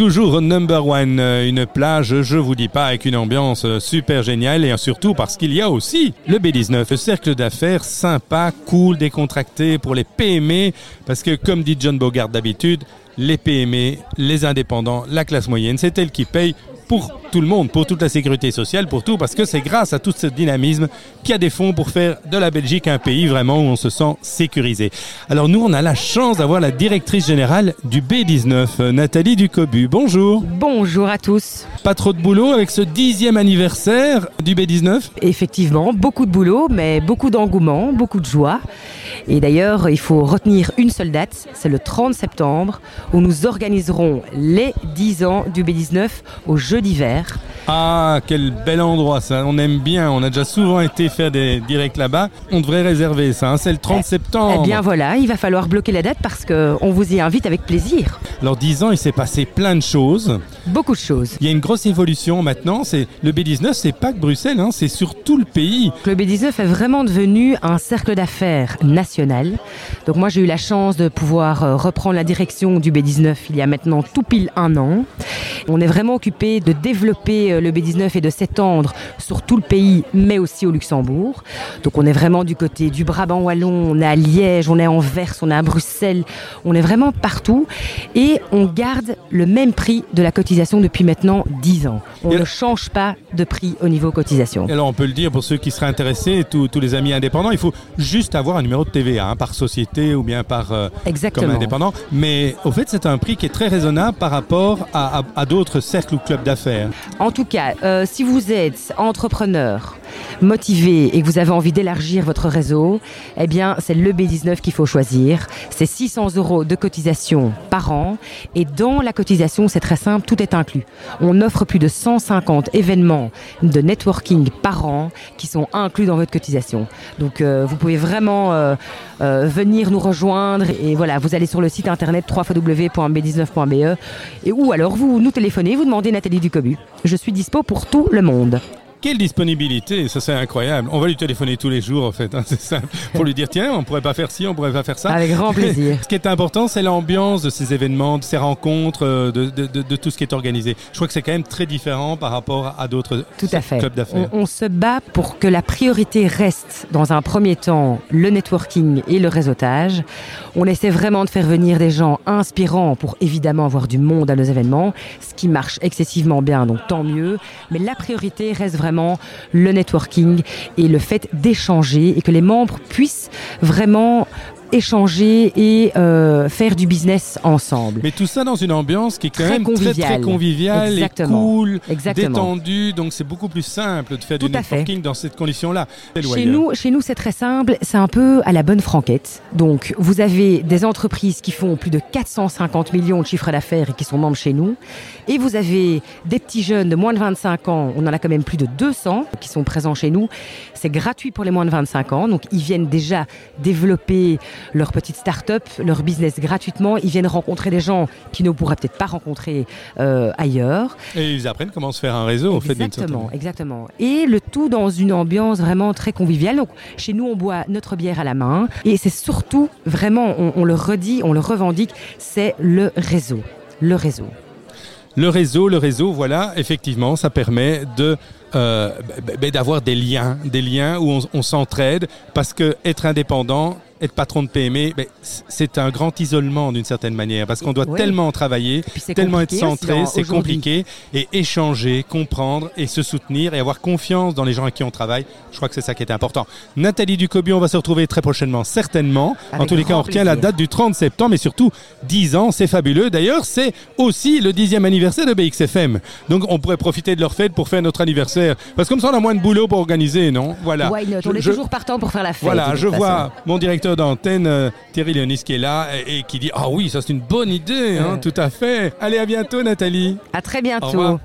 toujours number one, euh, une plage, je vous dis pas, avec une ambiance euh, super géniale et surtout parce qu'il y a aussi le B19, le cercle d'affaires sympa, cool, décontracté pour les PME, parce que comme dit John Bogart d'habitude, les PME, les indépendants, la classe moyenne, c'est elle qui paye pour tout le monde, pour toute la sécurité sociale, pour tout, parce que c'est grâce à tout ce dynamisme qu'il y a des fonds pour faire de la Belgique un pays vraiment où on se sent sécurisé. Alors nous, on a la chance d'avoir la directrice générale du B19, euh, Nathalie Ducobu. Bonjour. Bonjour à tous. Pas trop de boulot avec ce dixième anniversaire du B19 Effectivement, beaucoup de boulot, mais beaucoup d'engouement, beaucoup de joie. Et d'ailleurs, il faut retenir une seule date, c'est le 30 septembre, où nous organiserons les 10 ans du B19 au jeu d'hiver. Robert. Ah, quel bel endroit ça, on aime bien, on a déjà souvent été faire des directs là-bas, on devrait réserver ça, hein. c'est le 30 septembre. Eh bien voilà, il va falloir bloquer la date parce qu'on vous y invite avec plaisir. Alors 10 ans, il s'est passé plein de choses. Beaucoup de choses. Il y a une grosse évolution maintenant, c'est le B19, c'est pas que Bruxelles, hein, c'est sur tout le pays. Le B19 est vraiment devenu un cercle d'affaires national. Donc moi j'ai eu la chance de pouvoir euh, reprendre la direction du B19 il y a maintenant tout pile un an. On est vraiment occupé de développer euh, le B19 et de s'étendre sur tout le pays, mais aussi au Luxembourg. Donc on est vraiment du côté du Brabant wallon, on est à Liège, on est à Anvers, on est à Bruxelles, on est vraiment partout et on garde le même prix de la cotisation depuis maintenant 10 ans. On Et- ne change pas de prix au niveau cotisation. Et alors on peut le dire pour ceux qui seraient intéressés, tous, tous les amis indépendants, il faut juste avoir un numéro de TVA hein, par société ou bien par euh, comme Exactement. indépendant. Mais au fait, c'est un prix qui est très raisonnable par rapport à, à- à d'autres cercles ou clubs d'affaires. En tout cas, euh, si vous êtes entrepreneur, motivé et que vous avez envie d'élargir votre réseau, eh bien, c'est le B19 qu'il faut choisir. C'est 600 euros de cotisation par an. Et dans la cotisation, c'est très simple, tout est inclus. On offre plus de 150 événements de networking par an qui sont inclus dans votre cotisation. Donc, euh, vous pouvez vraiment euh, euh, venir nous rejoindre. Et voilà, vous allez sur le site internet www.b19.be E et ou alors vous nous téléphonez, vous demandez Nathalie Ducobu. Je suis dispo pour tout le monde. Quelle disponibilité, ça c'est incroyable. On va lui téléphoner tous les jours en fait, hein, c'est simple, pour lui dire tiens, on pourrait pas faire ci, on pourrait pas faire ça. Avec grand plaisir. Ce qui est important, c'est l'ambiance de ces événements, de ces rencontres, euh, de, de- de- de tout ce qui est organisé. Je crois que c'est quand même très différent par rapport à d'autres clubs d'affaires. On, on se bat pour que la priorité reste, dans un premier temps, le networking et le réseautage. On essaie vraiment de faire venir des gens inspirants pour évidemment avoir du monde à nos événements, ce qui marche excessivement bien, donc tant mieux. Mais la priorité reste vraiment le networking et le fait d'échanger et que les membres puissent vraiment échanger et euh, faire du business ensemble. Mais tout ça dans une ambiance qui est quand Très même très très conviviale. conviviale et Exactement. cool, Exactement. détendue. Donc c'est beaucoup plus simple de faire du Tout fait. networking dans cette condition-là. Chez nous, chez nous, c'est très simple. C'est un peu à la bonne franquette. Donc, vous avez des entreprises qui font plus de 450 millions de chiffres d'affaires et qui sont membres chez nous. Et vous avez des petits jeunes de moins de 25 ans. On en a quand même plus de 200 qui sont présents chez nous. C'est gratuit pour les moins de 25 ans. Donc, ils viennent déjà développer leur petite start-up, leur business gratuitement. Ils viennent rencontrer des gens qui ne pourraient peut-être pas rencontrer euh, ailleurs. Et ils apprennent comment se faire un réseau, au fait, d'une certaine Exactement, exactement. Et le tout dans une ambiance vraiment très conviviale. Donc, chez nous, on boit notre bière à la main. Et c'est surtout, vraiment, on, on le redit, on le revendique, c'est le réseau. Le réseau. Le réseau, le réseau, voilà, effectivement, ça permet de euh, b- b- d'avoir des liens, des liens où on, on s'entraide, parce que être indépendant, être patron de PME, ben, c'est un grand isolement d'une certaine manière, parce qu'on doit Oui. tellement travailler, tellement être centré, dans- c'est compliqué, et échanger, comprendre et se soutenir et avoir confiance dans les gens avec qui on travaille. Je crois que c'est ça qui est important. Nathalie Ducobu, on va se retrouver très prochainement, certainement. en tous les cas, on retient la plaisir. date du 30 septembre, et surtout 10 ans, c'est fabuleux. D'ailleurs, c'est aussi le 10e anniversaire de BXFM. Donc, on pourrait profiter de leur fête pour faire notre anniversaire. Parce que comme ça, on a moins de boulot pour organiser, non? Voilà. Why not? On Je- est je- toujours partant pour faire la fête. Voilà, je vois mon directeur d'antenne, euh, Thierry Léonis, qui est là et, et qui dit Ah oui, ça c'est une bonne idée, hein, tout à fait. Allez, à bientôt, Nathalie. À très bientôt.